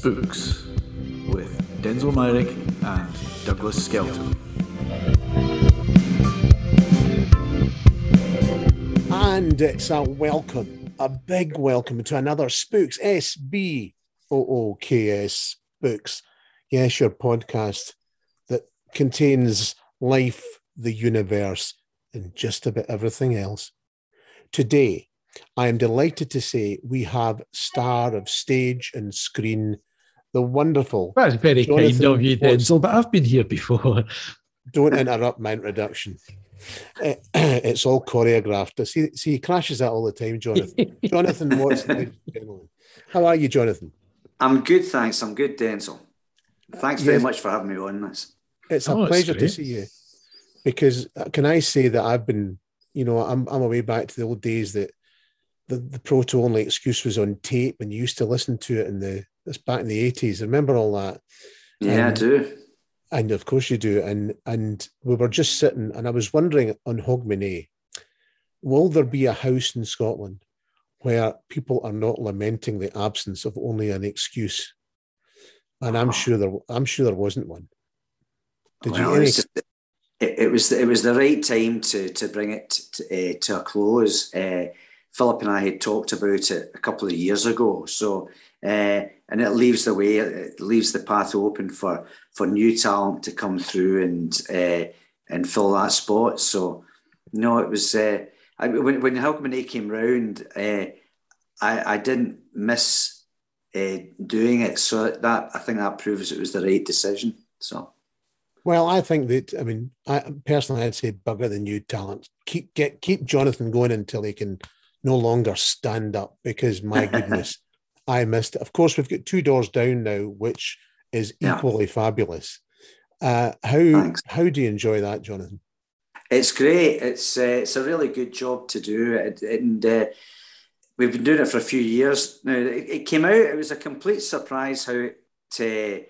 Spooks with Denzil Meyrick and Douglas Skelton. And it's a welcome, a big welcome to another Spooks S B O O K S Spooks. Yes, your podcast that contains life, the universe, and just about everything else. Today, I am delighted to say we have star of stage and screen, the wonderful. That's very Jonathan kind of you, Denzil, but I've been here before. Don't interrupt my introduction. Eh, it's all choreographed. See, see, he crashes that all the time, Jonathan. Jonathan Watson, how are you, Jonathan? I'm good, thanks. I'm good, Denzil. Thanks very yes. much for having me on this. It's a oh, pleasure to see you. Because uh, can I say that I've been, you know, I'm I'm away back to the old days that the, the proto only excuse was on tape and you used to listen to it in the it's back in the 80s. remember all that. Yeah, I do. And of course you do. And and we were just sitting and I was wondering on Hogmanay, will there be a house in Scotland where people are not lamenting the absence of only an excuse? And I'm oh. sure there I'm sure there wasn't one. Did well, you any... it, it, was it was the right time to to bring it to, uh, to a close. Uh, Philip and I had talked about it a couple of years ago. So, uh, and it leaves the way, it leaves the path open for for new talent to come through and uh, and fill that spot. So, no, it was uh, I, when when Hogmanay came round, I I didn't miss doing it. So that I think that proves it was the right decision. So. Well, I think that I mean, I personally, I'd say bugger the new talent. Keep get keep Jonathan going until he can no longer stand up because my goodness, I missed it. Of course, we've got two doors down now, which is yeah. equally fabulous. Uh, how Thanks. how do you enjoy that, Jonathan? It's great. It's uh, it's a really good job to do, and uh, we've been doing it for a few years now. It, it came out. It was a complete surprise how it uh,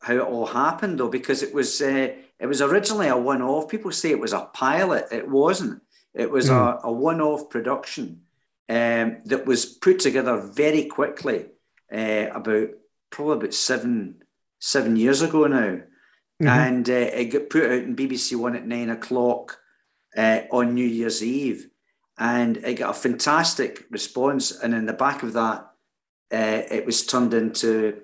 how it all happened, though, because it was uh, it was originally a one off. People say it was a pilot. It wasn't. It was mm. a, a one off production um, that was put together very quickly uh, about probably about seven seven years ago now. Mm-hmm. And uh, it got put out in BBC One at nine o'clock uh, on New Year's Eve. And it got a fantastic response. And in the back of that, uh, it was turned into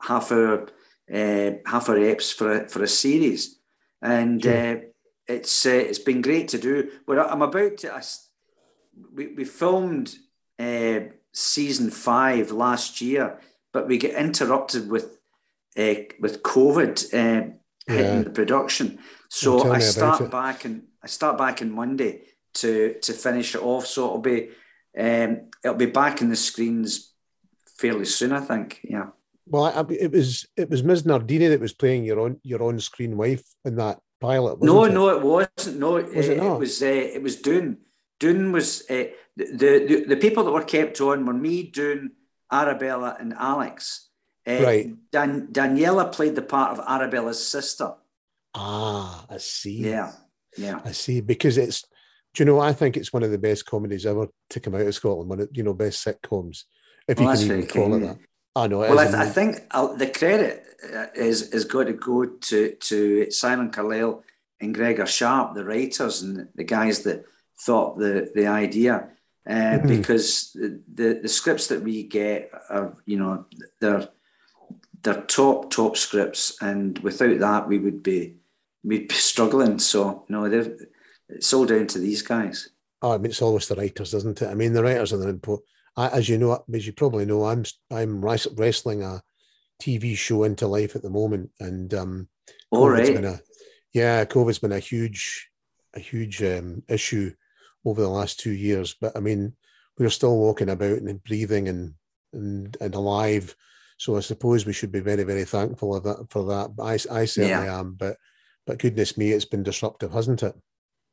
half hour uh, half hour eps for a, for a series. And sure. It's uh, it's been great to do. But I'm about to. I, we we filmed uh, season five last year, but we get interrupted with uh, with COVID uh, hitting yeah. the production. So I start back and I start back on Monday to to finish it off. So it'll be um, it'll be back in the screens fairly soon. I think. Yeah. Well, I, it was it was Ms. Nardini that was playing your on your on screen wife in that pilot. No, it? no, it wasn't. No, was it, it, it was. Uh, it was Doon. Doon was uh, the, the the people that were kept on were me, Doon, Arabella, and Alex. Uh, right. Dan, Daniela played the part of Arabella's sister. Ah, I see. Yeah, yeah. I see. Because it's, do you know? I think it's one of the best comedies ever to come out of Scotland. One of you know best sitcoms, if well, you can even call it that. I know. Well, I, th- I, think I'll, the credit uh, is is going to go to to Simon Carlyle and Gregor Sharp, the writers and the guys that thought the the idea, uh, mm-hmm. because the, the, the scripts that we get are you know they're they're top top scripts, and without that we would be we'd be struggling. So no, they're it's all down to these guys. Oh, I mean, it's always the writers, isn't it? I mean, the writers are the important. As you know, as you probably know, I'm I'm wrestling a TV show into life at the moment, and um, all right. Been a, yeah, COVID's been a huge, a huge um, issue over the last two years. But I mean, we're still walking about and breathing and and and alive. So I suppose we should be very, very thankful of that for that. But I, I certainly yeah. am. But but goodness me, it's been disruptive, hasn't it?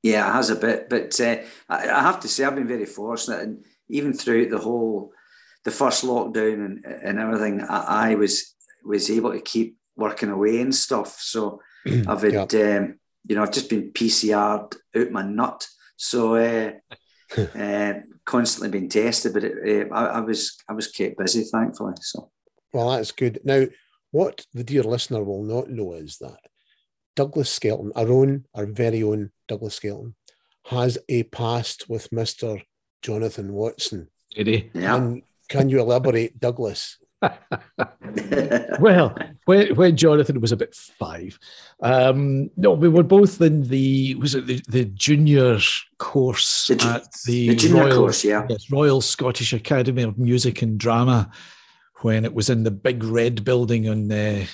Yeah, it has a bit. But uh, I, I have to say, I've been very fortunate, and even throughout the whole the first lockdown and, and everything, I, I was was able to keep working away and stuff. So I've had, yeah. um, you know, I've just been PCR'd out my nut. So uh, uh, constantly been tested, but it, uh, I, I, was I was kept busy, thankfully. So. Well, that's good. Now, what the dear listener will not know is that Douglas Skelton, our own, our very own Douglas Skelton, has a past with Mr. Jonathan Watson. Did he? Yeah. And can you elaborate, Douglas? well, when, when Jonathan was about five, um, no, we were both in the was it the, the junior course The ju- at the, the junior Royal, course, yeah. yes, Royal Scottish Academy of Music and Drama, when it was in the big red building on uh,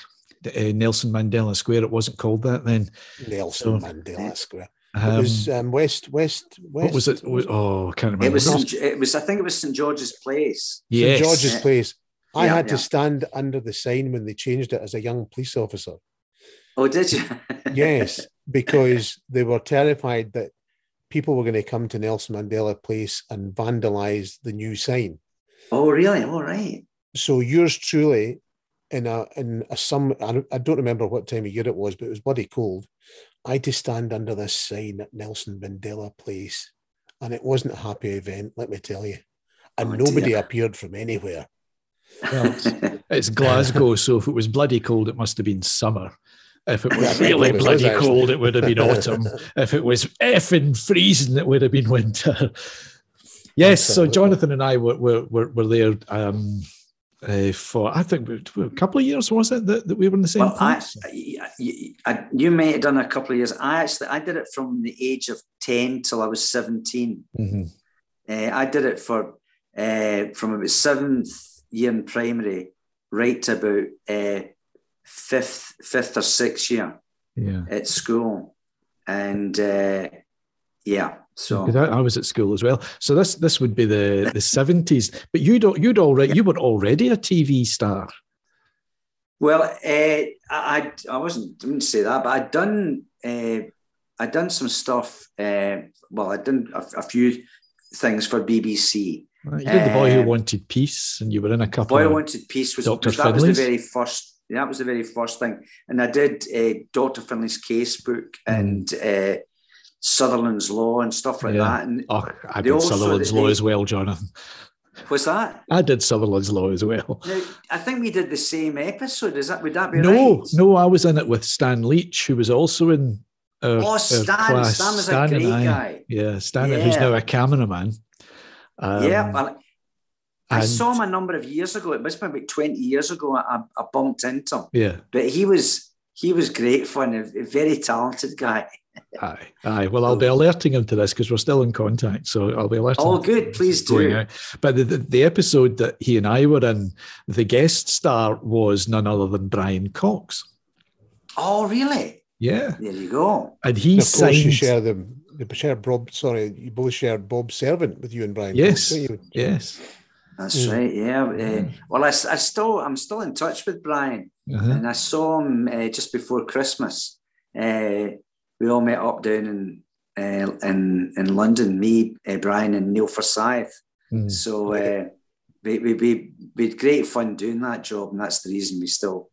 the, uh, Nelson Mandela Square. It wasn't called that then. Nelson So- Mandela Square. Um, it was um, West, West, West. what was it? Oh, I can't remember. It was, Not- St. it was. I think it was St George's Place. yes. St. George's Yeah. Place. I Yeah, had yeah. to stand under the sign when they changed it as a young police officer. Oh, did you? Yes, because they were terrified that people were going to come to Nelson Mandela Place and vandalize the new sign. oh, really? All right. So yours truly, in a in a some I I don't remember what time of year it was, but it was bloody cold. I had to stand under this sign at Nelson Mandela Place, and it wasn't a happy event, let me tell you. And Oh, nobody dear. appeared from anywhere. Well, It's Glasgow, so if it was bloody cold, it must have been summer. If it was think really it was, bloody actually. cold, it would have been autumn. if it was effing freezing, it would have been winter. Yes, so Jonathan and I were were were, were there um, uh, for I think a couple of years was it that, that we were in the same well, I, place? I- I- you may have done a couple of years. I actually I did it from the age of ten till I was seventeen. Mhm. Uh, I did it for uh, from about seventh year in primary right to about uh, fifth fifth or sixth year Yeah. at school, and uh, yeah, so I, I was at school as well. So this this would be the the seventies. But you'd you'd already you were already a TV star. Well, uh, I, I I wasn't didn't say that, but I'd done uh, I'd done some stuff. Uh, well, I'd done a, a few things for BBC. Right? You did the boy who wanted peace, and you were in a couple. Boy, I of, Wanted Peace was, Dr. that was the very first. That was the very first thing, and I did uh, Doctor Finlay's casebook and uh, Sutherland's Law and stuff like Yeah. that. And oh, I did Sutherland's they- Law as well, Jonathan. was that? I did Sutherland's Law as well. Now, I think we did the same episode. Is that would that be No, right? no, I was in it with Stan Leach, who was also in our, Oh, Stan! class. Stan was Stan a great I. guy. Yeah, Stan, who's now a cameraman. Um, yeah, well, I saw him a number of years ago. It must have been about twenty years ago. I, I bumped into him, Yeah, but he was he was great fun. A very talented guy. Aye, aye. Well, I'll be alerting him to this because we're still in contact. So I'll be alerting. Oh, good. this Please do. out. But the, the, the episode that he and I were in, the guest star was none other than Brian Cox. Oh, really? Yeah, There you go. and he And of course, you share them. You share Bob. Sorry, you both shared Bob's servant with you and Brian. Yes, don't you? yes. That's Mm. right. Yeah. Uh, well, I still I'm still in touch with Brian, Uh-huh. and I saw him uh, just before Christmas. Uh, we all met up down in uh, in in London. Me, uh, Brian, and Neil Forsyth. Mm. So uh, we, we, we, we had great fun doing that job, and that's the reason we still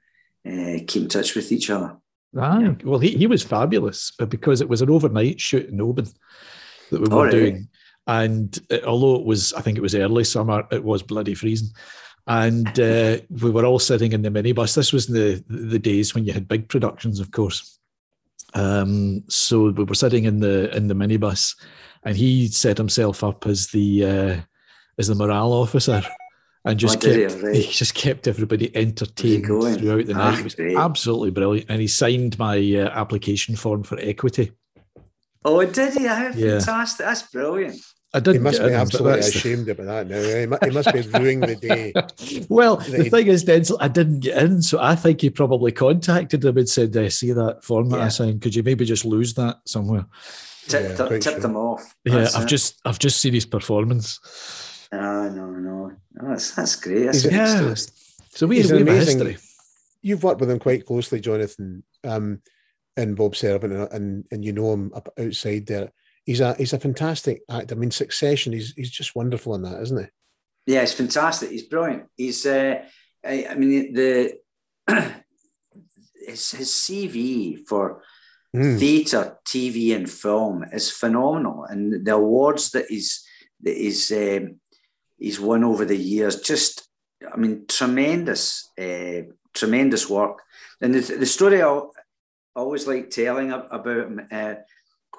uh, keep in touch with each other. Aye. Well, he, he was fabulous uh, because it was an overnight shoot in Oban that we were really? doing. And uh, although it was, I think it was early summer, it was bloody freezing. And uh, we were all sitting in the minibus. This was the the days when you had big productions, of course. Um, so we were sitting in the in the minibus, and he set himself up as the uh, as the morale officer, and just Oh, kept Right. he just kept everybody entertained throughout the Ah, night. It was great. absolutely brilliant, and he signed my uh, application form for equity. Oh, did he? How Yeah. fantastic! That's brilliant. I He didn't. must be absolutely ashamed about that now. eh? He must be ruining the day. well, the he- thing is, Denzil, I didn't get in, so I think he probably contacted him and said, "I see that form that I Yeah. signed. Could you maybe just lose that somewhere?" Tipped, Yeah, quite tipped sure. them off. Yeah, I've it. just I've just seen his performance. No, no, no. Oh, that's that's great. That's a- a good Yeah. story. So we, He's we an have a amazing- history. You've worked with him quite closely, Jonathan, um, and Bob Servant, and, and and you know him up outside there. He's a he's a fantastic actor. I mean, Succession. He's he's just wonderful in that, isn't he? Yeah, it's fantastic. He's brilliant. He's, uh, I, I mean, the his, his CV for Mm. theatre, TV, and film is phenomenal, and the awards that he's that he's um, he's won over the years just I mean, tremendous, uh, tremendous work. And the, the story I always like telling about uh,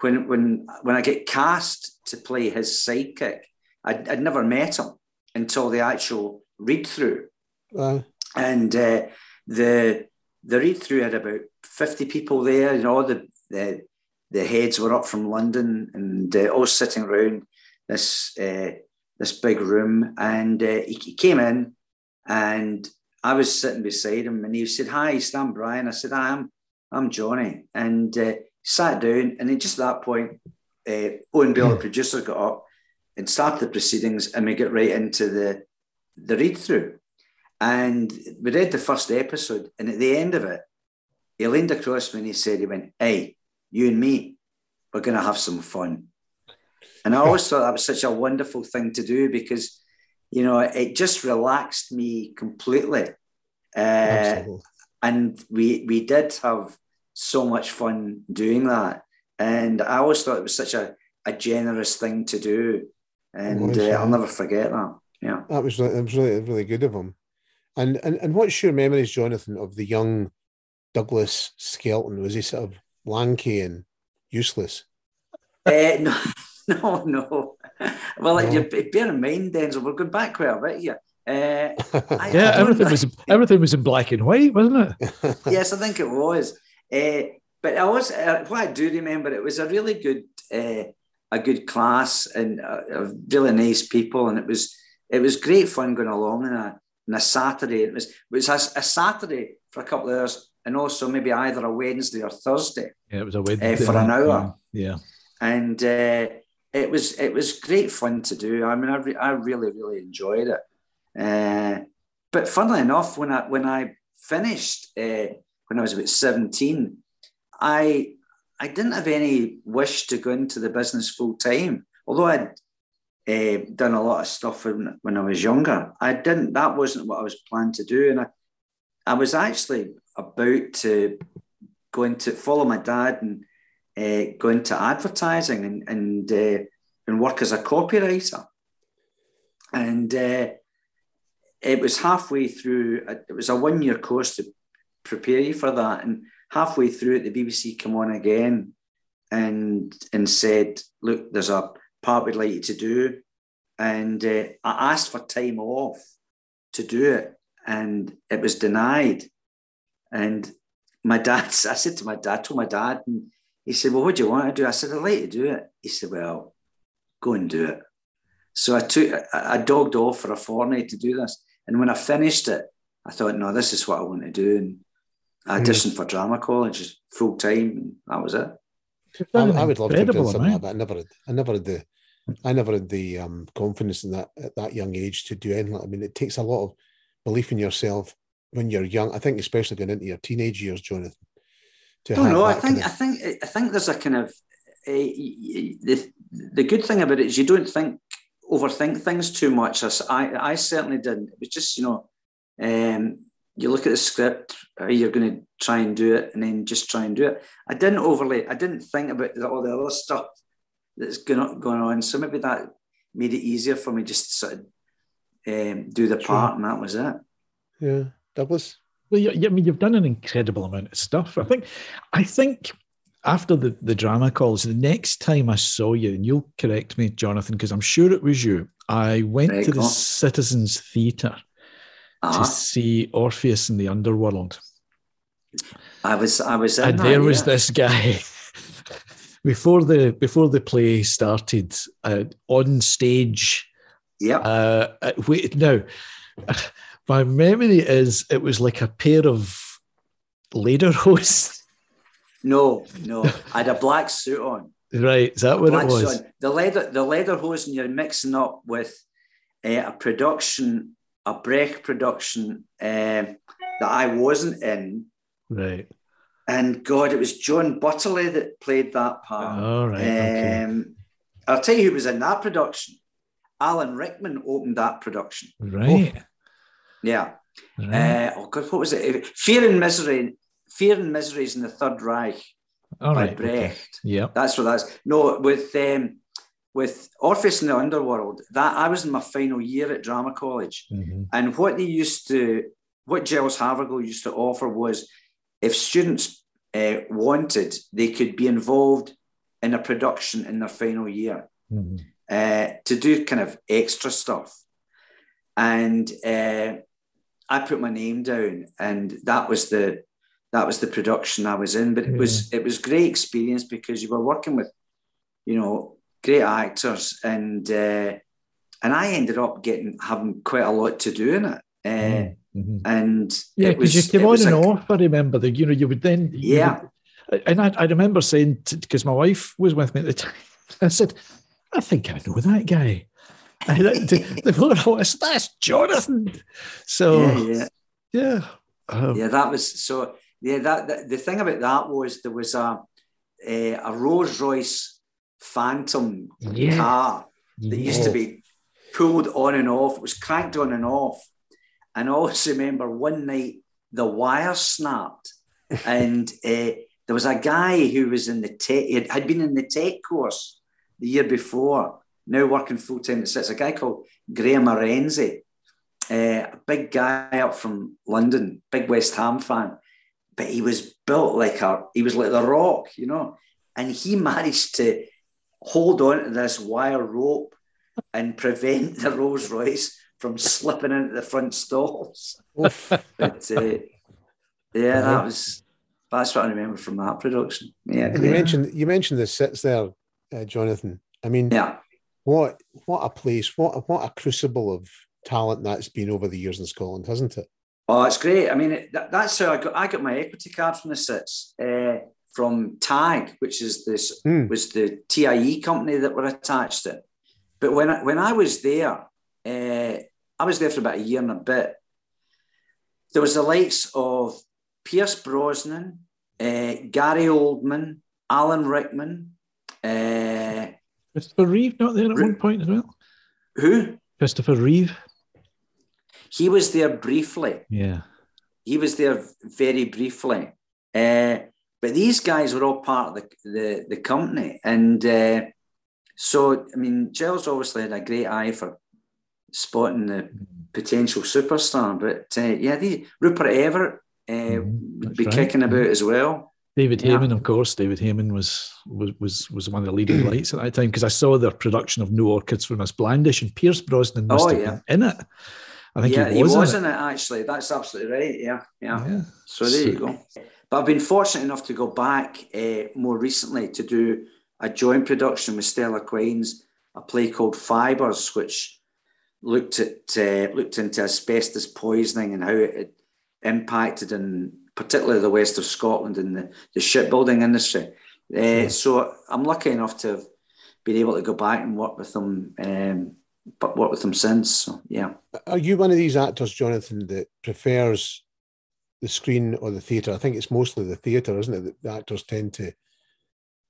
when when when I get cast to play his sidekick, I'd, I'd never met him until the actual read through, and uh, the the read through had about fifty people there. You know, the the, the heads were up from London and uh, all sitting around this uh, this big room, and uh, he, he, came in, and I was sitting beside him, and he said, "Hi, Stan Brian." I said, "I'm I'm Johnny," and uh, sat down, and then just at that point, uh, Owen Bell, the hmm. producer, got up and started the proceedings, and we get right into the the read through. And we read the first episode, and at the end of it, he leaned across me and he said, he went, Hey, you and me, we're going to have some fun. And I always thought that was such a wonderful thing to do because, you know, it just relaxed me completely. Uh, and we we did have so much fun doing that. And I always thought it was such a, a generous thing to do. And uh, I'll never forget that. Yeah. That was, that was really, really good of him. And, and and what's your memories, Jonathan, of the young Douglas Skelton? Was he sort of lanky and useless? Uh, no, no, no. Well, no. You, bear in mind, Denzil, we're going back quite a bit here. Uh, I, yeah, I everything was everything was in black and white, wasn't it? yes, I think it was. Uh, but I was uh, what I do remember. It was a really good, uh, a good class and a, really nice people, and it was it was great fun going along on a, on a Saturday. It was it was a, a Saturday for a couple of hours, and also maybe either a Wednesday or Thursday. Yeah, it was a Wednesday for an hour. Yeah, and it was it was great fun to do. I mean, I, re- I really really enjoyed it. Uh, but funnily enough, when I when I finished uh, when I was about seventeen, I I didn't have any wish to go into the business full time. Although I'd uh, done a lot of stuff when, when I was younger, I didn't. That wasn't what I was planning to do, and I I was actually about to go into follow my dad and uh, go into advertising and and uh, and work as a copywriter. And it was halfway through. It was a one year course to prepare you for that, and halfway through it, the BBC came on again and and said, "Look, there's a part we'd like you to do," and uh, I asked for time off to do it, and it was denied. And my dad, I said to my dad, told my dad, and he said, Well, what do you want to do? I said, I'd like to do it. He said, Well, go and do it. So I took, I, I dogged off for a fortnight to do this. And when I finished it, I thought, no, this is what I want to do. And I auditioned mm. for drama college full time, and that was it. I, I, would love to do something like that. I never had, I never had the, I never had the um, confidence in that at that young age to do anything. I mean, it takes a lot of belief in yourself when you're young. I think, especially going into your teenage years, Jonathan to don't know. I think kind of... I think I think there's a kind of uh, the the good thing about it is you don't think overthink things too much. As I I certainly didn't. It was just you know, um, you look at the script, you're going to try and do it, and then just try and do it. I didn't overlay. I didn't think about all the other stuff that's going on, going on. So maybe that made it easier for me just to sort of um, do the part, and that was it. Yeah, Douglas. Well, you, I mean, you've done an incredible amount of stuff. I think, I think after the, the drama calls, the next time I saw you, and you'll correct me, Jonathan, because I'm sure it was you, I went to the Citizens Theatre uh-huh. to see Orpheus in the Underworld. I was, I was, and that, there was yeah. this guy before the before the play started uh, on stage. Yeah. Uh, uh wait, now my memory is it was like a pair of lederhosen. No, no. I had a black suit on. Right, is that what it was? The leather, the leather hose, and you're mixing up with uh, a production, a Brecht production uh, that I wasn't in. Right. And God, it was John Butterley that played that part. All right. Um, okay. I'll tell you who was in that production. Alan Rickman opened that production. Right. Oh. Yeah. Right. Uh, oh God, what was it? Fear and Misery. Fear and Misery is in the Third Reich All by right, Brecht. Okay. Yeah, that's what that's. No, with um, with Orpheus in the Underworld, that I was in my final year at drama college, Mhm. and what they used to, what Giles Havergal used to offer was, if students uh, wanted, they could be involved in a production in their final year Mhm. uh, to do kind of extra stuff. And uh, I put my name down, and that was the that was the production I was in. But it was it was great experience because you were working with, you know, great actors, and uh, and I ended up getting having quite a lot to do in it. Uh, Mhm. And Yeah, because you was- came on and a- off. I remember that. You know, you would then. Yeah. would- and I, I remember saying because my wife was with me at the time. I said, "I think I know that guy." And the, phone was that's Jonathan. So Yeah, yeah. yeah, um, yeah that was so yeah that, that the thing about that was there was a a, a rolls royce phantom Yeah. car that used to be pulled on and off. It was cranked on and off. And i also remember one night the wire snapped and uh, there was a guy who was in the tech had- had been in the tech course the year before now working full-time it's a guy called graham arenzi. Uh, a big guy up from London, big West Ham fan, but he was built like a, he was like the rock, you know, and he managed to hold on to this wire rope and prevent the Rolls Royce from slipping into the front stalls. But uh, yeah, that was that's what I remember from that production. Yeah, And you mentioned you mentioned the Citz there, uh, Jonathan. I mean, yeah. what what a place, what a- what a crucible of talent that's been over the years in Scotland, hasn't it? Oh, it's great. I mean, it, that, that's how I got. I got my equity card from the Citz uh, from Tag, which is this Hmm. was the TIE company that were attached to it. But when I, when I was there, uh, I was there for about a year and a bit. There was the likes of Pierce Brosnan, uh, Gary Oldman, Alan Rickman, uh, Christopher Reeve not there at Re- one point as well. who Christopher Reeve. he was there briefly. Yeah. he was there very briefly. Uh, but these guys were all part of the, the, the company. And uh, so, I mean, Giles obviously had a great eye for spotting the potential superstar. But uh, yeah, the, Rupert Everett uh, Mhm, would be right. kicking about as well. David Yeah. Hayman, of course. David Hayman was was was was one of the leading lights at that time because I saw their production of No Orchids for Miss Blandish and Pierce Brosnan must Oh, have yeah. been in it. I think yeah, he was, in in it, actually. That's absolutely right. Yeah, yeah. Yeah. So there you go. But I've been fortunate enough to go back uh, more recently to do a joint production with Stellar Quines, a play called Fibers, which looked at uh, looked into asbestos poisoning and how it, impacted in particularly the west of Scotland and the, the shipbuilding industry. Uh, So I'm lucky enough to have been able to go back and work with them, um, but work with them since. So yeah. Are you one of these actors, Jonathan, that prefers the screen or the theatre? I think it's mostly the theatre, isn't it? That the actors tend to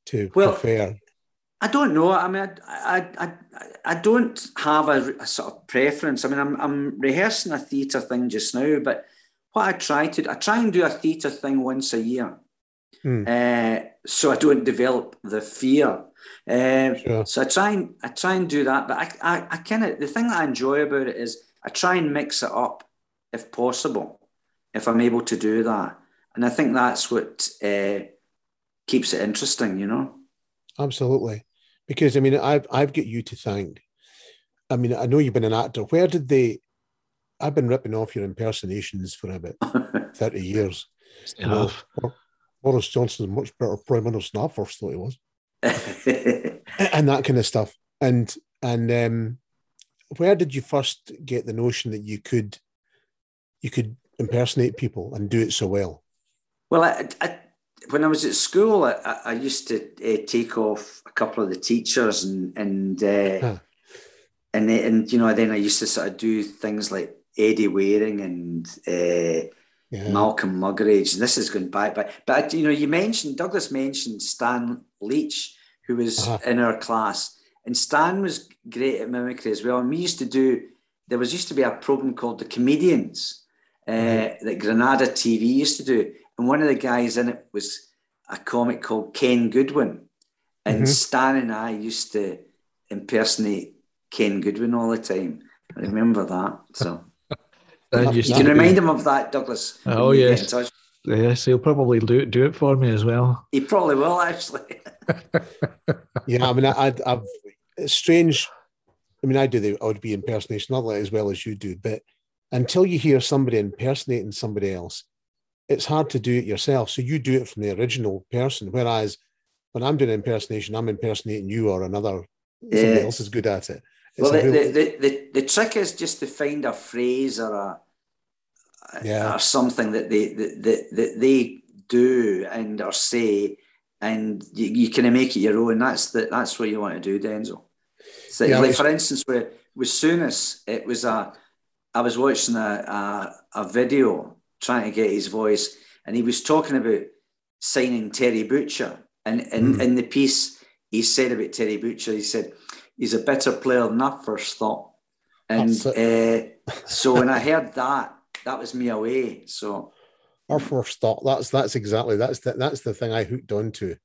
to Well, prefer. I don't know. I mean, I, I, I, I don't have a, a sort of preference. I mean, I'm, I'm rehearsing a theatre thing just now, but what I try to, I try and do a theatre thing once a year, Hmm. uh, so I don't develop the fear. Um, Sure. So I try and I try and do that, but I, I, I kind of the thing that I enjoy about it is I try and mix it up if possible, if I'm able to do that, and I think that's what uh, keeps it interesting. You know. Absolutely. Because I mean, I've I've got you to thank. I mean, I know you've been an actor. Where did they? I've been ripping off your impersonations for about thirty years. You know, Boris Johnson's a much better prime minister than I first thought he was, and that kind of stuff. And and um, where did you first get the notion that you could you could impersonate people and do it so well? Well, I, I, when I was at school, I, I- used to uh, take off a couple of the teachers and and uh, Huh. and then- and you know then I used to sort of do things like Eddie Waring and uh, Yeah. Malcolm Muggeridge. And this is going back, but but you know you mentioned Douglas mentioned Stan Leach, who was Uh-huh. in our class, and Stan was great at mimicry as well. And we used to do. There was used to be a program called the Comedians uh, that Granada TV used to do, and one of the guys in it was a comic called Ken Goodwin, and Mhm. Stan and I used to impersonate Ken Goodwin all the time. I remember that. So you can remind him of that, Douglas. Oh, you yes. Yes, he'll probably do it, do it for me as well. He probably will actually. Yeah, I mean, I, I'd, I've it's strange. I mean, I do the Odd be impersonation, not like as well as you do, but until you hear somebody impersonating somebody else, it's hard to do it yourself. So you do it from the original person. Whereas when I'm doing impersonation, I'm impersonating you or another. Somebody else is good at it. It's well, the, real- the, the, the, trick is just to find a phrase or a Yeah. or something that they that, that, that they do and or say, and you, you kind of make it your own. That's the that's what you want to do, Denzil. So, Yeah, like for instance, with with Souness, it was a. I was watching a, a a video trying to get his voice, and he was talking about signing Terry Butcher, and in, Mm. in the piece he said about Terry Butcher, he said he's a better player than I first thought, and uh, so when I heard that, that was me away. So Our first thought. That's that's exactly that's the, that's the thing I hooked onto.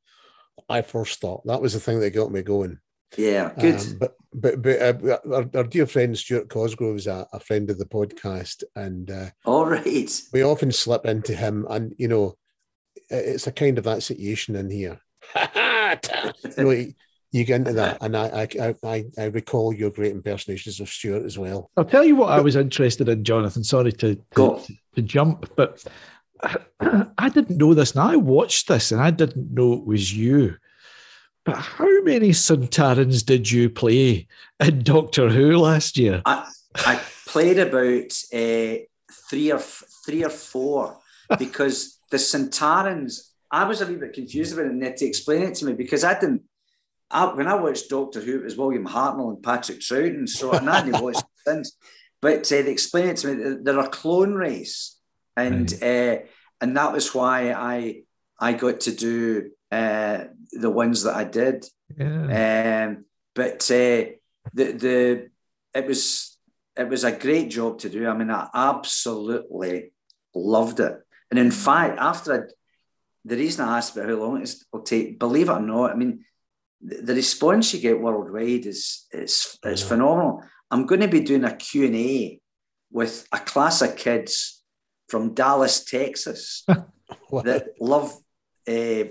I first thought that was the thing that got me going. Yeah, good. Um, but but but uh, our, our dear friend Stuart Cosgrove is a, a friend of the podcast, and uh, All right. we often slip into him, and you know, it's a kind of that situation in here. you know, you- you get into that, and I I, I I recall your great impersonations of Stuart as well. I'll tell you what I was interested in, Jonathan. Sorry to, to, Go. to jump, but I, I didn't know this. Now I watched this and I didn't know it was you. But how many Sontarans did you play in Doctor Who last year? I, I played about uh, three or f- three or four because the Sontarans. I was a wee bit confused about it, and they had to explain it to me because I didn't. I, when I watched Doctor Who, it was William Hartnell and Patrick Troughton, and so and I hadn't watched since. But uh, they explained it to me. that They're a clone race, and uh, and that was why I I got to do uh, the ones that I did. Yeah. Um, but uh, the the it was it was a great job to do. I mean, I absolutely loved it. And in fact, after I, the reason I asked about how long it will take, believe it or not, I mean, the, the response you get worldwide is is is Yeah. phenomenal. I'm going to be doing a Q and A with a class of kids from Dallas, Texas that love uh,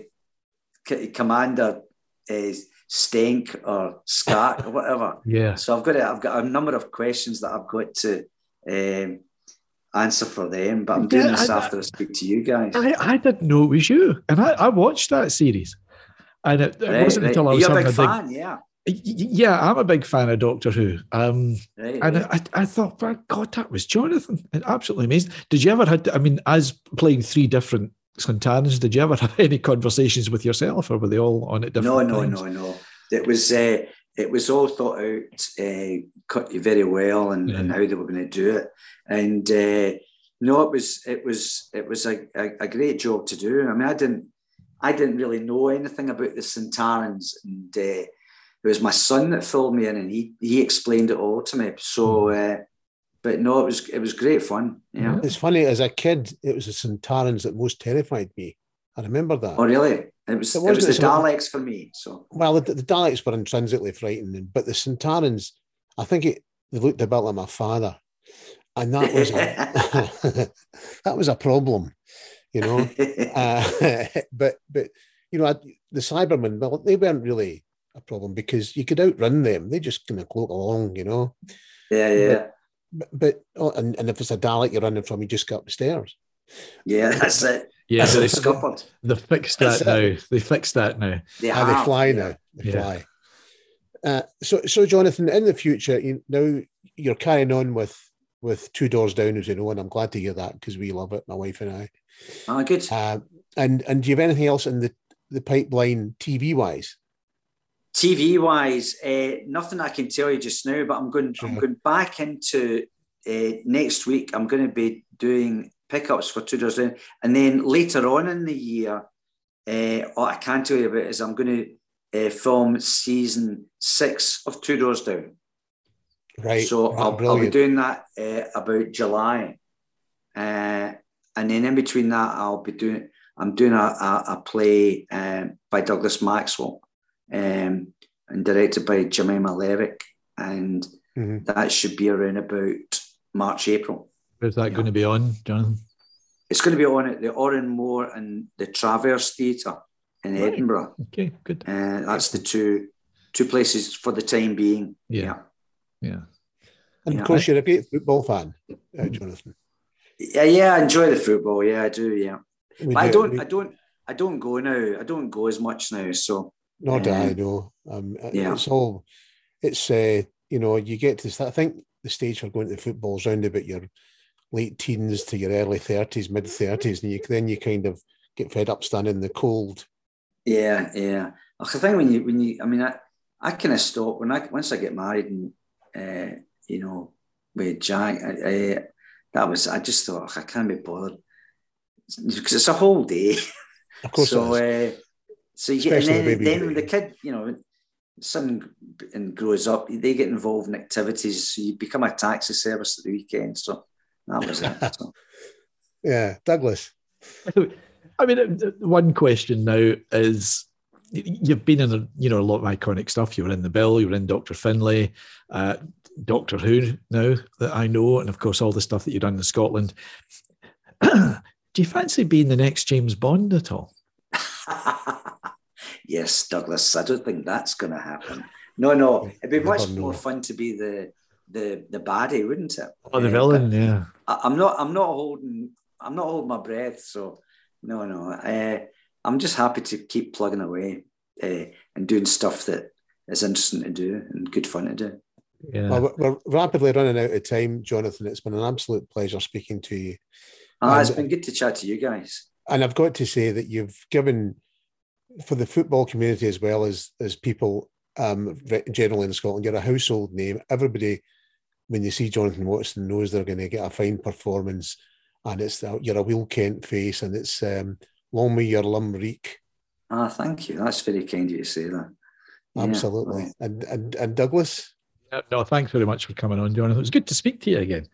C- Commander uh, Stank or Scat or whatever. yeah. So I've got a, I've got a number of questions that I've got to um, answer for them, but I'm doing Yeah, this I- after I speak to you guys. I, I didn't know it was you. And I, I watched that series. And it, it Right, wasn't right. until I was You're a having big fan, yeah. Yeah, I'm a big fan of Doctor Who. Um, Right, and. I, I thought, my God, that was Jonathan. It absolutely amazing. Did you ever had? I mean, as playing three different Sontarans, did you ever have any conversations with yourself, or were they all on at no, different no, times? no, no. It was uh, it was all thought out, uh, cut you very well, and, and how they were going to do it. And uh, no, it was it was it was a, a, a great job to do. I mean, I didn't I didn't really know anything about the Sontarans, and uh, it was my son that filled me in, and he he explained it all to me. So, uh, but no, it was it was great fun. Yeah. It's funny, as a kid, it was the Sontarans that most terrified me. I remember that. Oh, really? It was It it, was the Daleks for me. So Well, the, the Daleks were intrinsically frightening, but the Sontarans, I think it they looked a bit like my father, and that was a, that was a problem, you know. Uh, but but you know, I, the Cybermen, well, they weren't really a problem because you could outrun them; they just kind of cloak along, you know. yeah, yeah, But, but oh, and, and if it's a Dalek you're running from, you just go up the stairs. yeah. That's it. Yeah, That's they. Scuppered. they fixed that That's now. They fixed that now. They, Ah, they fly yeah. now. They Yeah. fly. Uh, so, so Jonathan, in the future, you now you're carrying on with with two doors down, as you know, and I'm glad to hear that because we love it, my wife and I. Oh, good. Uh, and and do you have anything else in the the pipeline, TV wise? TV wise, uh, nothing I can tell you just now, but I'm going. I'm going back into uh, next week. I'm going to be doing pickups for two doors down, and then later on in the year, uh, what I can tell you about is I'm going to uh, film season six of Two Doors Down. Right. So right, I'll, I'll be doing that uh, about July, uh, and then in between that, I'll be doing. I'm doing a, a, a play by Douglas Maxwell, um, and directed by Jemima Levick, and Mhm. that should be around about March April. Where's that Yeah. going to be on, Jonathan? It's going to be on at the Oran Mor and the Traverse Theatre in Right. Edinburgh. Okay, good. Uh, that's the two two places for the time being. Yeah. Yeah. And Yeah, of course, you're a great football fan, uh, Jonathan. yeah, yeah. I enjoy the football. Yeah, I do. Yeah, We but I do- don't. we- I don't. I don't go now. I don't go as much now. So Nor do I Um, know. Um, yeah. It's all, it's, uh, you know, you get to, I think the stage for going to the football is round about your late teens to your early 30s, mid 30s, and you then you kind of get fed up standing in the cold. yeah, yeah. I think when you when you, I mean, I I kind of stop when I once I get married and uh, you know with Jack. I, I, that was I just thought "Ugh, I can't be bothered because it's a whole day. Of course, so, it is. uh, so you get, Especially and then, baby then when the kid, you know, son and grows up, they get involved in activities. So you become a taxi service at the weekend. So that was it. So, yeah, Douglas. I mean, uh, one question now is you've been in a, you know a lot of iconic stuff. You were in the Bill, you were in Doctor Finlay, uh, Doctor Who now that I know, and of course all the stuff that you've done in Scotland. Do you fancy being the next James Bond at all? yes, Douglas. I don't think that's going to happen. No, no. It'd be much know. more fun to be the the the baddie, wouldn't it? Oh, the Uh, villain, yeah. I, I'm not. I'm not holding. I'm not holding my breath. So no, no. Uh, I'm just happy to keep plugging away uh, and doing stuff that is interesting to do and good fun to do. Yeah. Well, we're- we're rapidly running out of time, Jonathan. It's been an absolute pleasure speaking to you. Ah, it's And- been good to chat to you guys. and I've got to say that you've given for the football community as well as as people um, generally in Scotland, you're a household name. Everybody, when you see Jonathan Watson, knows they're going to get a fine performance, and it's you're a Will Kent face, and it's um, long may your Limerick, Ah, thank you. That's very kind of you to say that. Yeah, absolutely. well, And and and Douglas, No, thanks very much for coming on, Jonathan. It was good to speak to you again.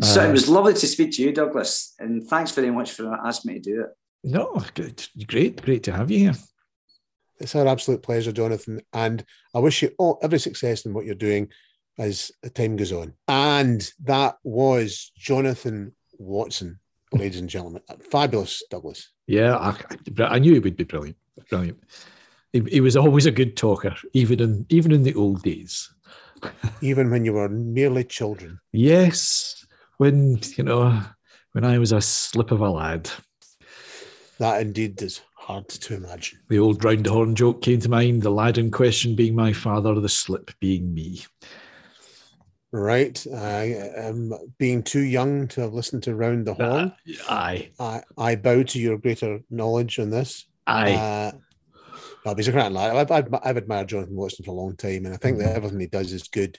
So Uh, it was lovely to speak to you, Douglas, and thanks very much for asking me to do it. No, great, great to have you here. it's our absolute pleasure, Jonathan, and I wish you all every success in what you're doing as the time goes on. And that was Jonathan Watson, ladies and gentlemen, fabulous, Douglas. Yeah, I, I- I knew he would be brilliant. Brilliant. He, he was always a good talker, even in even in the old days. even when you were merely children. Yes, when you know, when I was a slip of a lad, That indeed is hard to imagine. the old round the horne joke came to mind. The lad in question being my father, the slip being me. Right. I am being too young to have listened to Round the Horne. Aye, I, I bow to your greater knowledge on this. aye. Uh, no, he's a great lad. I've, I've, I've admired Jonathan Watson for a long time, and I think that everything he does is good.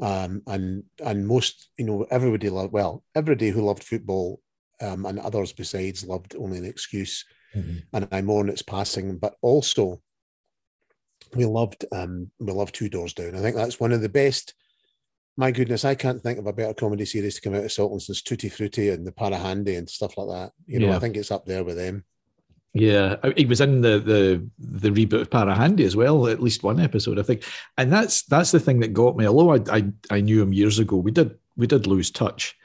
Um, and and most, you know, everybody loved. Well, everybody who loved football, um, and others besides loved only an excuse. Mhm. and I mourn its passing. But also, we loved um, we loved Two Doors Down. I think that's one of the best. My goodness, I can't think of a better comedy series to come out of Scotland since Tutti Frutti and the Para Handy and stuff like that. You know, Yeah. I think it's up there with them. Yeah, he was in the the the reboot of Para Handy as well. At least one episode, I think, and that's that's the thing that got me. Although I I, I knew him years ago, we did we did lose touch,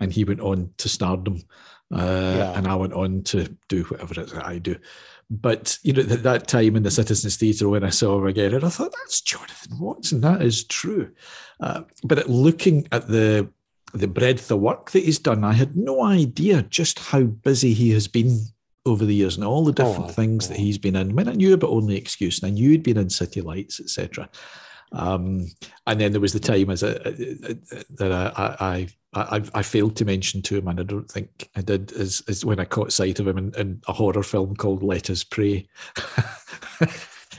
and he went on to stardom, uh, Yeah. and I went on to do whatever it is that I do. But you know, at that time in the Citizens Theatre, when I saw him again, and I thought that's Jonathan Watson. That is true. Uh, but at looking at the the breadth of work that he's done, I had no idea just how busy he has been over the years and all the different aye, things that he's been in. I mean, I knew about Only Excuse, and I knew he'd been in City Lights, etc. Um, and then there was the time as a, that I, I I I failed to mention to him, and I don't think I did, is, is when I caught sight of him in, in a horror film called Let Us Pray.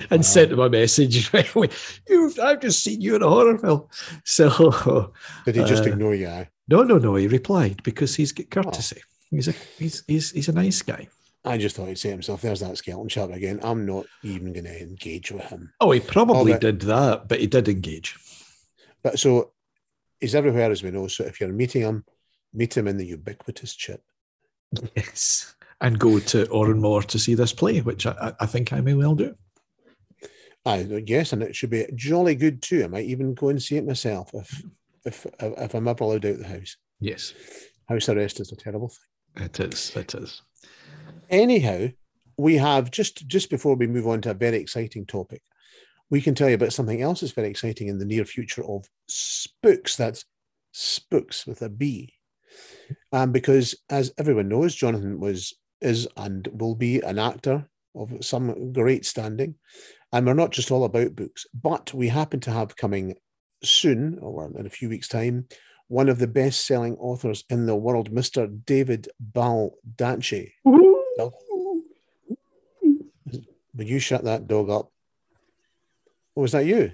and Wow. sent him a message. You, I've just seen you in a horror film. So Did he just Uh, ignore you? no, no, no. He replied because he's got Oh. courtesy. He's a he's he's he's a nice guy. I just thought he'd say to himself, "There's that skeleton chap again. I'm not even going to engage with him." Oh, he probably but- did that, but he did engage. But so he's everywhere, as we know. So if you're meeting him, meet him in the ubiquitous chip. Yes, and go to Oran Mor to see this play, which I, I- I think I may well do. I yes, and it should be jolly good too. I might even go and see it myself if if if I'm ever allowed out the house. Yes, House arrest is a terrible thing. it is. It is. Anyhow, we have just just before we move on to a very exciting topic, we can tell you about something else that's very exciting in the near future of spooks. That's spooks with a B. Um, because as everyone knows, Jonathan was is and will be an actor of some great standing. And we're not just all about books, but we happen to have coming soon, or in a few weeks' time, one of the best selling authors in the world, Mr. David Baldacci. Would you shut that dog up? Or was that you?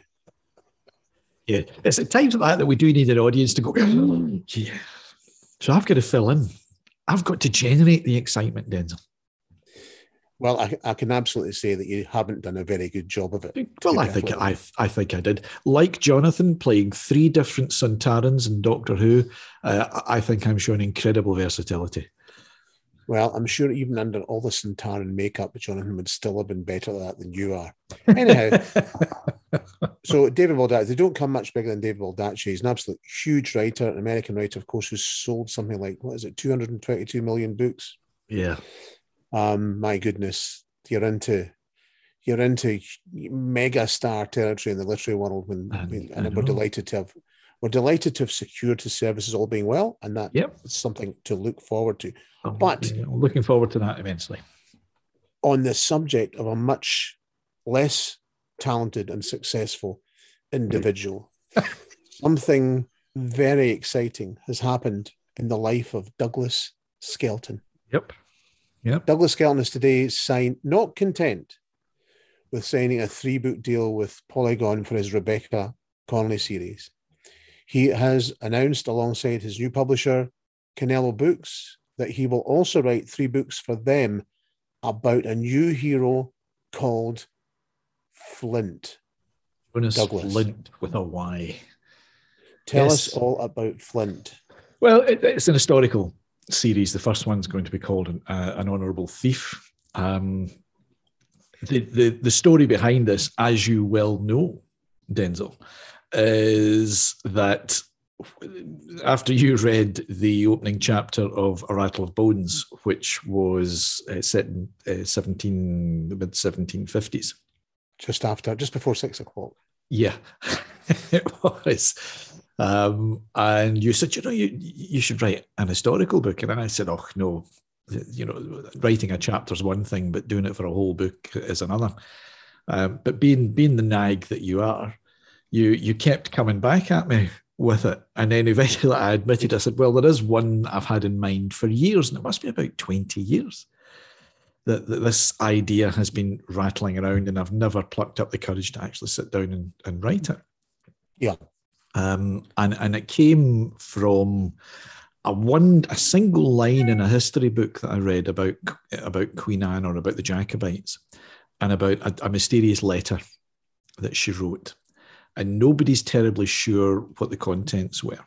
Yeah, it's at times like that that we do need an audience to go. yeah. So I've got to fill in. I've got to generate the excitement, Denzil. Well, I, I can absolutely say that you haven't done a very good job of it. Well, I think I, I think I did. Like Jonathan playing three different Sontarans in Doctor Who, uh, I think I'm showing incredible versatility. Well, I'm sure even under all the Sontaran makeup, Jonathan would still have been better at that than you are. Anyhow, so David Baldacci, they don't come much bigger than David Baldacci. He's an absolute huge writer, an American writer, of course, who's sold something like, what is it, 222 million books? yeah, Um, my goodness, you're into you're into mega star territory in the literary world when I- I and we're delighted to have we're delighted to have secured his services all being well, and that Yep. is something to look forward to. Oh, I'm But- looking forward to that immensely. On the subject of a much less talented and successful individual, something very exciting has happened in the life of Douglas Skelton. Yep. Yep. Douglas Skelton is today signed, not content with signing a three book deal with Polygon for his Rebecca Connolly series. He has announced alongside his new publisher, Canelo Books, that he will also write three books for them about a new hero called Flint. Jonas Douglas. Flint with a Y. Tell Yes. us all about Flint. Well, it, it's an historical series. The first one's going to be called an, uh, an honourable thief. Um, the, the the story behind this, as you well know, Denzil, is that after you read the opening chapter of A Rattle of Bones, which was uh, set in uh, 17 the mid 1750s, Just after, just before six o'clock. yeah, it was. Um, and you said, you know, you you should write an historical book, and I said, oh no, you know, writing a chapter is one thing, but doing it for a whole book is another. Um, but being being the nag that you are, you you kept coming back at me with it, and then eventually I admitted, I said, well, there is one I've had in mind for years, and it must be about twenty years that, that this idea has been rattling around and I've never plucked up the courage to actually sit down and, and write it. Yeah. Um, and, and it came from a one a single line in a history book that I read about about Queen Anne or about the Jacobites and about a, a mysterious letter that she wrote. And nobody's terribly sure what the contents were.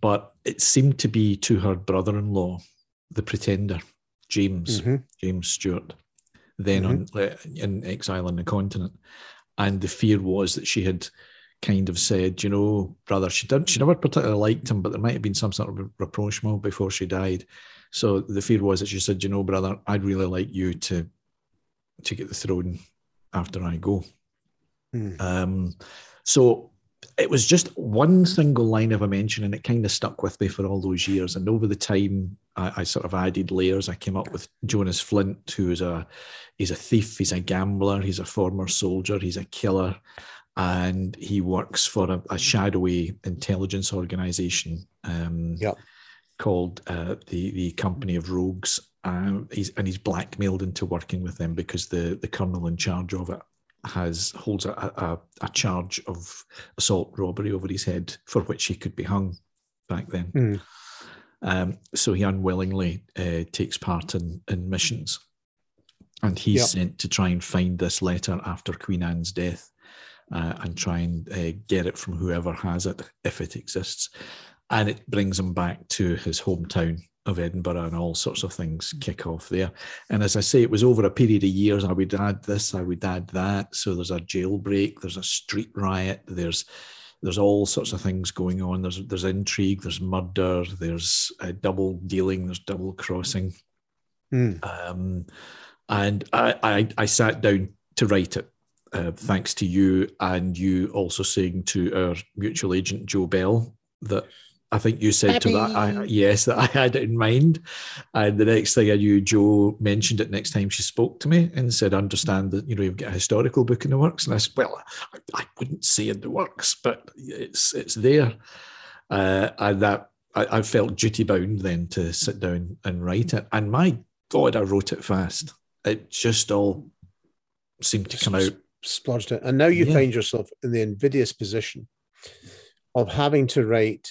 But it seemed to be to her brother-in-law, the pretender, James. Mhm. James Stewart, then on uh, in exile on the continent, and the fear was that she had kind of said, you know, brother, she didn't, she never particularly liked him, but there might have been some sort of rapprochement before she died. So the fear was that she said, you know, brother, I'd really like you to to get the throne after I go. Hmm. Um, so it was just one single line of a mention, and it kind of stuck with me for all those years. And over the time, I, I sort of added layers. I came up with Jonas Flint, who is a he's a thief, he's a gambler, he's a former soldier, he's a killer, and he works for a, a shadowy intelligence organization. Um, Yep. Called uh, the the Company of Rogues, um, he's and he's blackmailed into working with them because the the colonel in charge of it has holds a, a, a charge of assault robbery over his head for which he could be hung back then. Hmm. Um, so he unwillingly uh, takes part in, in missions. And he's Yep. sent to try and find this letter after Queen Anne's death uh, and try and uh, get it from whoever has it, if it exists. And it brings him back to his hometown of Edinburgh and all sorts of things kick off there. And as I say, it was over a period of years. I would add this, I would add that. So there's a jailbreak, there's a street riot, there's there's all sorts of things going on. There's there's intrigue, there's murder, there's uh, double dealing, there's double crossing. Mm. Um, and I, I I sat down to write it. Uh, thanks to you and you also saying to our mutual agent Joe Bell that I think you said to that, I, yes, that I had it in mind. And the next thing I knew, Joe mentioned it next time she spoke to me and said, understand that, you know, you've got a historical book in the works. And I said, well, I, I wouldn't say in the works, but it's it's there. Uh, and that I, I, felt duty bound then to sit down and write it. And my God, I wrote it fast. It just all seemed to come out. Splodged it. And now you yeah. find yourself in the invidious position of having to write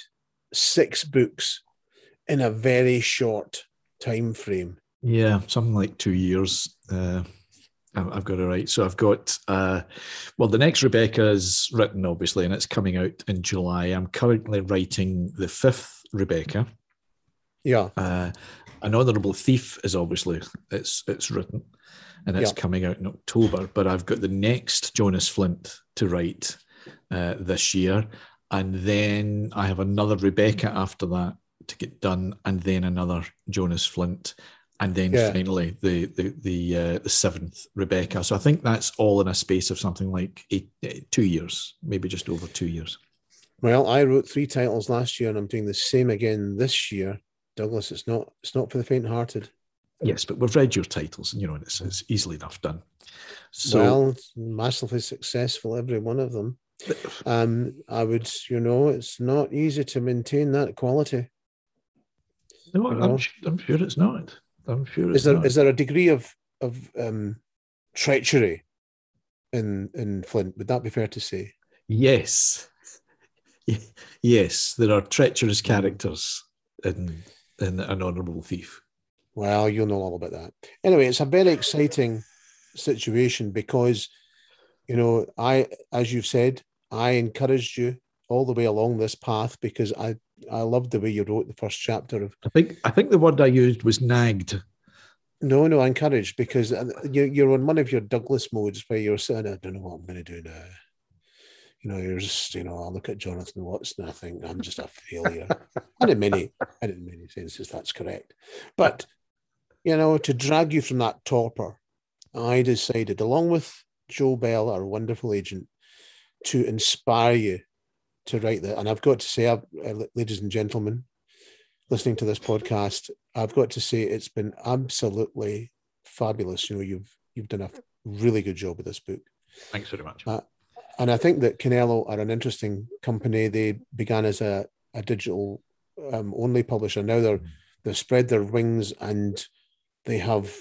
six books in a very short time frame. Yeah, something like two years. Uh, I've got it right. So I've got, uh, well, the next Rebecca is written, obviously, and it's coming out in July. I'm currently writing the fifth Rebecca. Yeah. Uh, An Honourable Thief is obviously it's it's written, and it's yeah. coming out in October. But I've got the next Jonas Flint to write uh, this year, and then I have another Rebecca after that to get done, and then another Jonas Flint, and then yeah. finally the the the, uh, the seventh Rebecca. So I think that's all in a space of something like eight, two years, maybe just over two years. Well, I wrote three titles last year, and I'm doing the same again this year. Douglas, it's not it's not for the faint-hearted. Yes, but we've read your titles, and you know it's, it's easily enough done. So, well, massively successful, every one of them um, I would, you know, it's not easy to maintain that quality. No, I'm, I'm, sure it's not. I'm sure. is there not. is there a degree of of um, treachery in in Flint? Would that be fair to say? Yes, yes, there are treacherous characters in in an honourable thief. Well, you'll know all about that. Anyway, it's a very exciting situation because, you know, I, as you've said, I encouraged you all the way along this path because I I loved the way you wrote the first chapter of. I think I think the word I used was nagged. No, no, I encouraged because uh, you, you're on one of your Douglas modes where you're saying, I don't know what I'm going to do now. You know, you're just, you know, I look at Jonathan Watson, I think I'm just a failure. and in many, and in many senses, that's correct. But, you know, to drag you from that torpor, I decided, along with Joe Bell, our wonderful agent, to inspire you to write that. And I've got to say, uh, ladies and gentlemen, listening to this podcast, I've got to say it's been absolutely fabulous. You know, you've you've done a really good job with this book. Thanks very much. Uh, and I think that Canelo are an interesting company. They began as a, a digital um, only publisher. Now they're mm. they've spread their wings and they have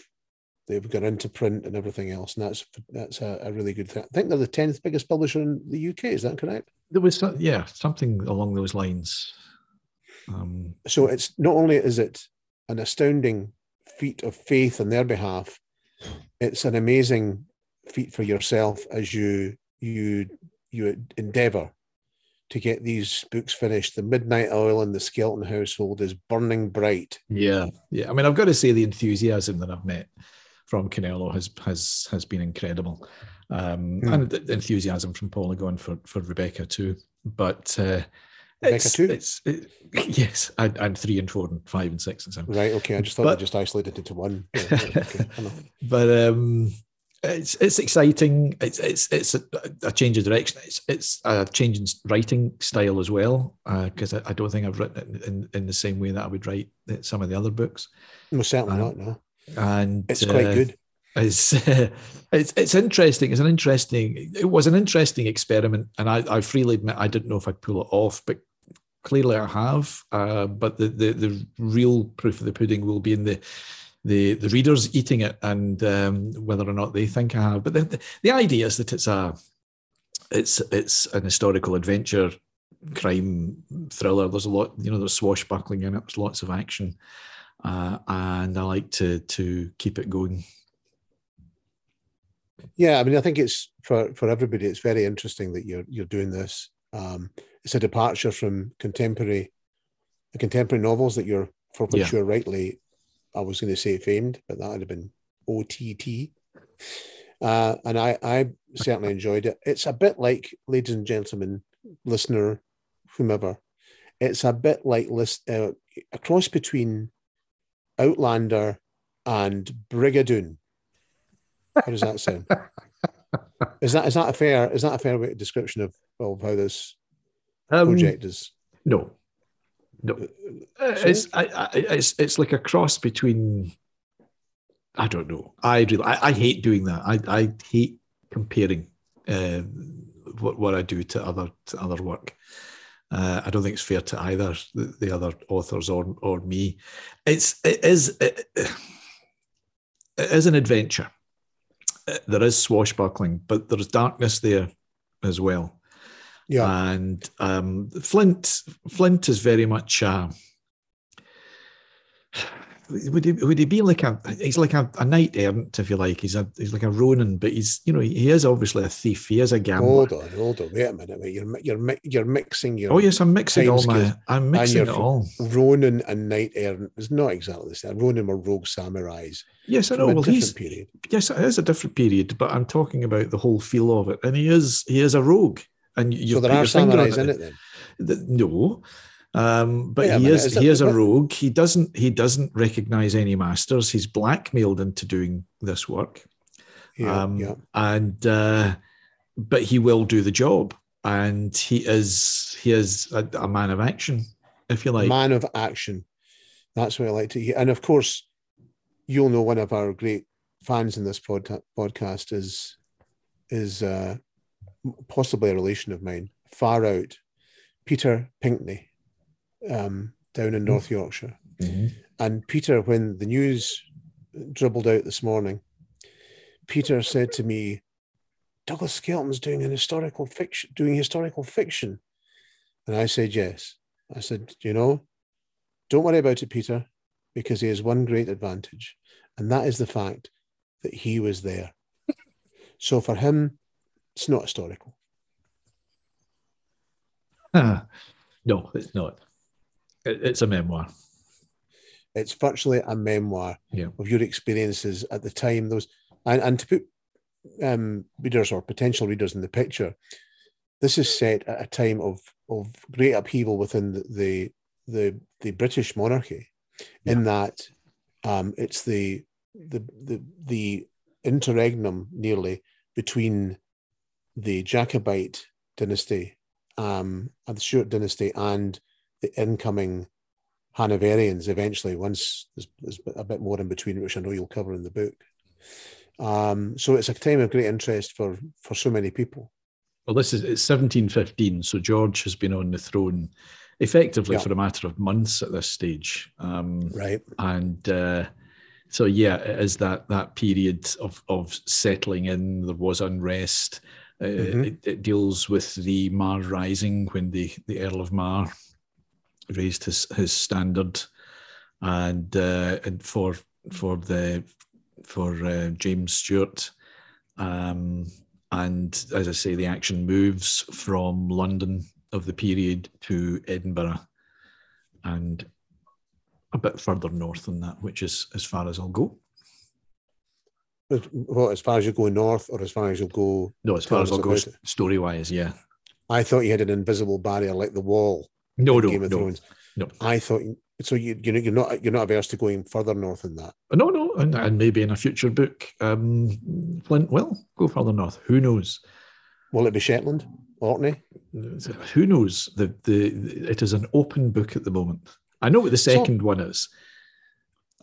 they've got into print and everything else, and that's that's a, a really good thing. I think they're the tenth biggest publisher in the UK. Is that correct? There was yeah something along those lines. Um, so it's not only is it an astounding feat of faith on their behalf, it's an amazing feat for yourself as you you you endeavour to get these books finished. The Midnight Oil and the Skelton Household is burning bright. Yeah, yeah. I mean, I've got to say the enthusiasm that I've met from Canelo has has has been incredible, um, mm. and the enthusiasm from Polygon for for Rebecca too. But uh, Rebecca it's, too. It's it, yes, and, and, three and four and five and six and seven. Right. Okay. I just thought but, I just isolated into one. Okay, but um, it's it's exciting. It's it's it's a, a, change of direction. It's it's a change in writing style as well because uh, I, I, don't think I've written it in, in the same way that I would write some of the other books. No, certainly um, not. No and it's quite uh, good. It's, it's it's interesting. It's an interesting. It was an interesting experiment, and I, I freely admit I didn't know if I'd pull it off, but clearly I have. Uh, but the, the the real proof of the pudding will be in the the the readers eating it and um, whether or not they think I have. But the, the, the idea is that it's a it's it's an historical adventure crime thriller. There's a lot, you know, there's swashbuckling in it. There's lots of action uh, and I like to to keep it going. Yeah, I mean, I think it's for for everybody. It's very interesting that you're you're doing this. Um, it's a departure from contemporary, the contemporary novels that you're for which Yeah. you're rightly, I was going to say famed, but that would have been OTT. Uh, and I, I certainly enjoyed it. It's a bit like, ladies and gentlemen, listener, whomever, it's a bit like list, uh, a cross between Outlander and Brigadoon. How does that sound? is that is that a fair is that a fair way- description of, of how this Um, project is? No, no. Uh, It's I, I, it's it's like a cross between. I don't know. I really I, I hate doing that. I I hate comparing uh, what what I do to other to other work. Uh, I don't think it's fair to either the, the other authors or or me. It's it is it, it is an adventure. Uh, There is swashbuckling, but there's darkness there as well Yeah, and um, Flint Flint is very much uh, would he would he be like a he's like a, a knight errant if you like he's a he's like a Ronin but he's you know he is obviously a thief he is a gambler hold on, hold on, wait a minute, wait. You're you're you're mixing your oh yes I'm mixing all my I'm mixing it all Ronin and Knight Errant is not exactly the same. Ronin were rogue samurais yes I know well he's period. yes it is a different period but I'm talking about the whole feel of it and he is he is a rogue and you so there are your finger on samurais in it then. Th- no um but a he is, is he is a rogue. He doesn't he doesn't recognize any masters. He's blackmailed into doing this work. Yeah, um yeah. and uh but he will do the job. And he is he is a, a man of action if you like. Man of action. That's what I like to hear. And of course, you'll know one of our great fans in this pod- podcast is is uh, possibly a relation of mine, far out, Peter Pinkney, um, down in North Yorkshire. Mhm. And Peter, when the news dribbled out this morning, Peter said to me, Douglas Skelton's doing an historical fiction, doing historical fiction. And I said, yes. I said, you know, don't worry about it, Peter, because he has one great advantage, and that is the fact that he was there. so for him, it's not historical. no it's not It- it's a memoir It's virtually a memoir Yeah. of your experiences at the time. Those and, and to put um, readers or potential readers in the picture, this is set at a time of of great upheaval within the the the, the British monarchy, in that um, it's the the the the interregnum nearly between the Jacobite dynasty, um, and the Stuart dynasty, and the incoming Hanoverians eventually, once there's, there's a bit more in between, which I know you'll cover in the book. Um, so it's a time of great interest for for so many people. Well, this is it's 1715, so George has been on the throne effectively Yeah. for a matter of months at this stage, um, Right. and uh, so yeah, it is that that period of of settling in. There was unrest. Uh, Mhm. it, it deals with the Mar Rising when the the Earl of Mar raised his his standard, and uh, and for for the for uh, James Stewart. Um, and as I say, the action moves from London of the period to Edinburgh and a bit further north than that, which is as far as I'll go. Well, as far as you go north, or as far as you'll go, No, as far as I'll go story wise, yeah. I thought you had an invisible barrier like the wall. No, no, Game of no, Thrones. no. I thought so. You you know you're not you're not averse to going further north than that. no, no, and, and maybe in a future book, um, Flint will go further north. Who knows? Will it be Shetland, Orkney? Who knows? The, the it is an open book at the moment. I know what the So- second one is.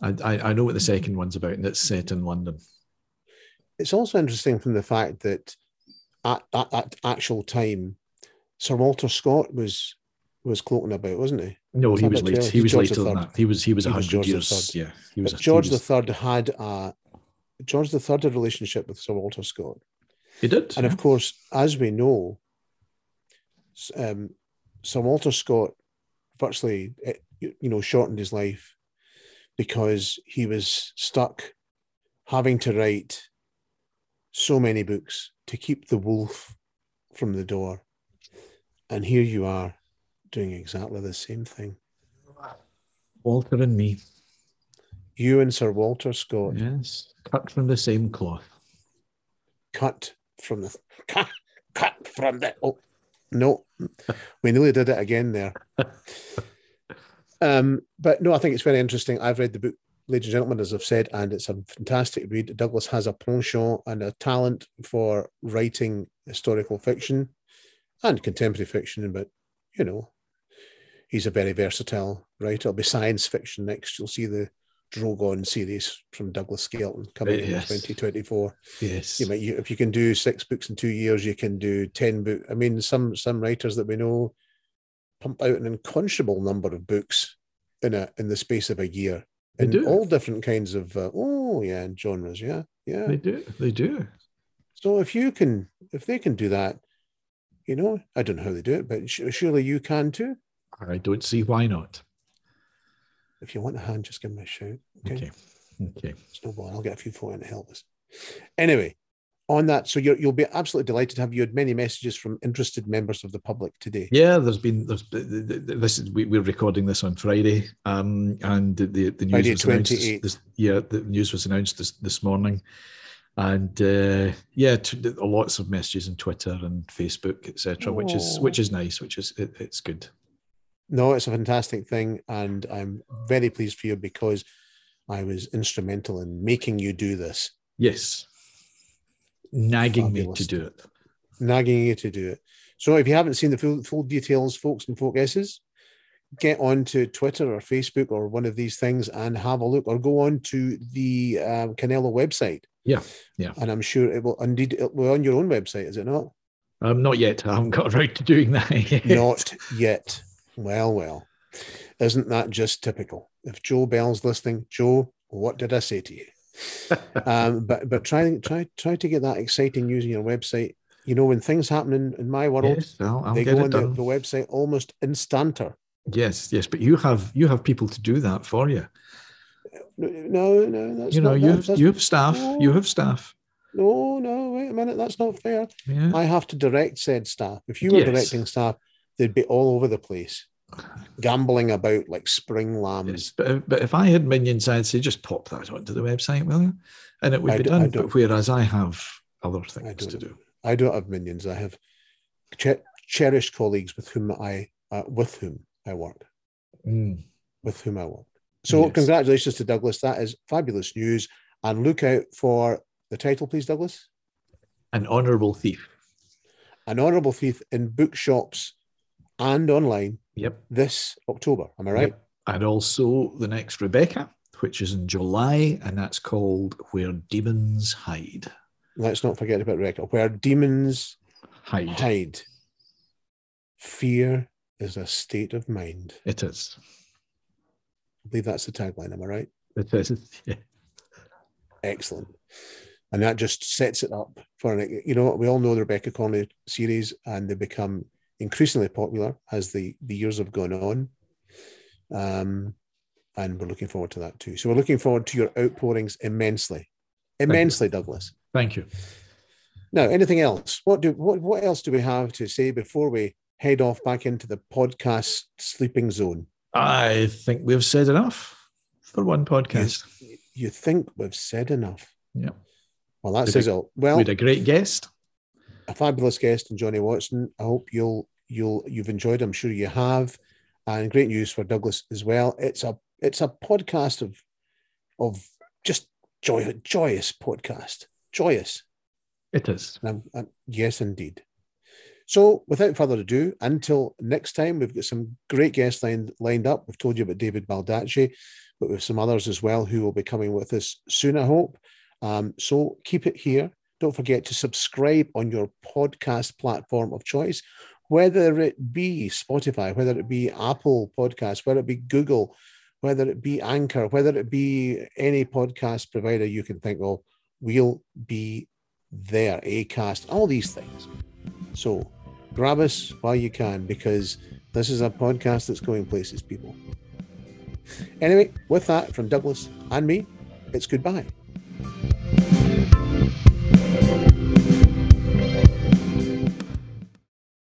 I, I I know what the second one's about, and it's set in London. It's also interesting from the fact that at at that actual time, Sir Walter Scott was was cloaking about, wasn't he? No, It's he was late. He was George later than that. He was he was He a was hundred George years. III. Yeah, he was. But he George was- the Third had a George the Third had a relationship with Sir Walter Scott, He did. and of course, as we know, um, Sir Walter Scott virtually eh, you know shortened his life because he was stuck having to write so many books to keep the wolf from the door, and here you are doing exactly the same thing. Walter and me. You and Sir Walter Scott Yes. Cut from the same cloth. cut from the cut, cut from the oh no we nearly did it again there um but no i think it's very interesting i've read the book ladies and gentlemen as i've said and it's a fantastic read douglas has a penchant and a talent for writing historical fiction and contemporary fiction but you know he's a very versatile writer it'll be science fiction next you'll see the drogon series from douglas skelton coming Yes. in 2024 Yes. you might you, if you can do six books in two years, you can do ten book. I mean, some some writers that we know pump out an unconscionable number of books in a in the space of a year, do. all different kinds of uh, oh yeah, and genres, yeah, yeah. They do. They do. So if you can, if they can do that, you know, I don't know how they do it, but surely you can too. I don't see why not. If you want a hand, just give me a shout. Okay, Okay. Okay. snowball. I'll get a few for you to help us. Anyway, on that, so you're, you'll be absolutely delighted to have you had many messages from interested members of the public today. Yeah, there's been there's this is we, we're recording this on Friday, um, and the the, news Friday, was announced. This, this, yeah, the news was announced this this morning, and uh, yeah, t- lots of messages on Twitter and Facebook, etc., which is which is nice, which is it, it's good. No, it's a fantastic thing, and I'm very pleased for you because I was instrumental in making you do this, Yes, nagging me to do it. nagging you to do it. So if you haven't seen the full, full details, folks and folk S's, get on to Twitter or Facebook or one of these things and have a look, or go on to the um, Canelo website. Yeah, yeah. And I'm sure it will indeed it will on your own website, is it not? Um, not yet. I haven't got around to doing that yet. Not yet. Well, well, isn't that just typical? If Joe Bell's listening, Joe, what did I say to you? um, but but try try try to get that exciting news on your website. You know, when things happen in, in my world, Yes, I'll, I'll they go on the, the website almost instanter. Yes, yes, but you have you have people to do that for you. No, no, that's you know, not, you have, you have staff. You have staff. no, no, wait a minute, that's not fair. Yeah. I have to direct said staff. If you were Yes. directing staff, they'd be all over the place, gambling about like spring lambs. Yes, but if, but if I had minions, I'd say just pop that onto the website, will you? And it would I be do- done. But whereas I have other things to do. I don't have minions. I have che- cherished colleagues with whom I uh, with whom I work. Mm. With whom I work. So Yes. congratulations to Douglas. That is fabulous news. And look out for the title, please, Douglas. An honourable thief. An honourable thief in bookshops and online Yep. this October. Am I right? Yep. And also the next Rebecca, which is in July, and that's called Where Demons Hide. Let's not forget about Rebecca. where demons Hide. hide. Fear is a state of mind. It is. I believe that's the tagline. Am I right? It is. Yeah. Excellent. And that just sets it up for an, you know, we all know the Rebecca Connolly series and they become increasingly popular as the, the years have gone on. Um, and we're looking forward to that too. So we're looking forward to your outpourings immensely. Immensely, Douglas. Thank you. Now, anything else? What do what what else do we have to say before we head off back into the podcast sleeping zone? I think we've said enough for one podcast. You think we've said enough? Yeah. Well, that Did says we- all. Well, we had a great guest. A fabulous guest in Johnny Watson. I hope you'll you'll you've enjoyed. I'm sure you have, and great news for Douglas as well. It's a it's a podcast of of just joy joyous podcast, joyous. It is. And I'm, I'm- yes, indeed. So, without further ado, until next time, we've got some great guests lined, lined up. We've told you about David Baldacci, but with some others as well who will be coming with us soon, I hope. Um, so, keep it here. Don't forget to subscribe on your podcast platform of choice, whether it be Spotify, whether it be Apple Podcasts, whether it be Google, whether it be Anchor, whether it be any podcast provider you can think of, we'll be there, Acast, all these things. So grab us while you can because this is a podcast that's going places, people. Anyway, with that from Douglas and me, it's goodbye.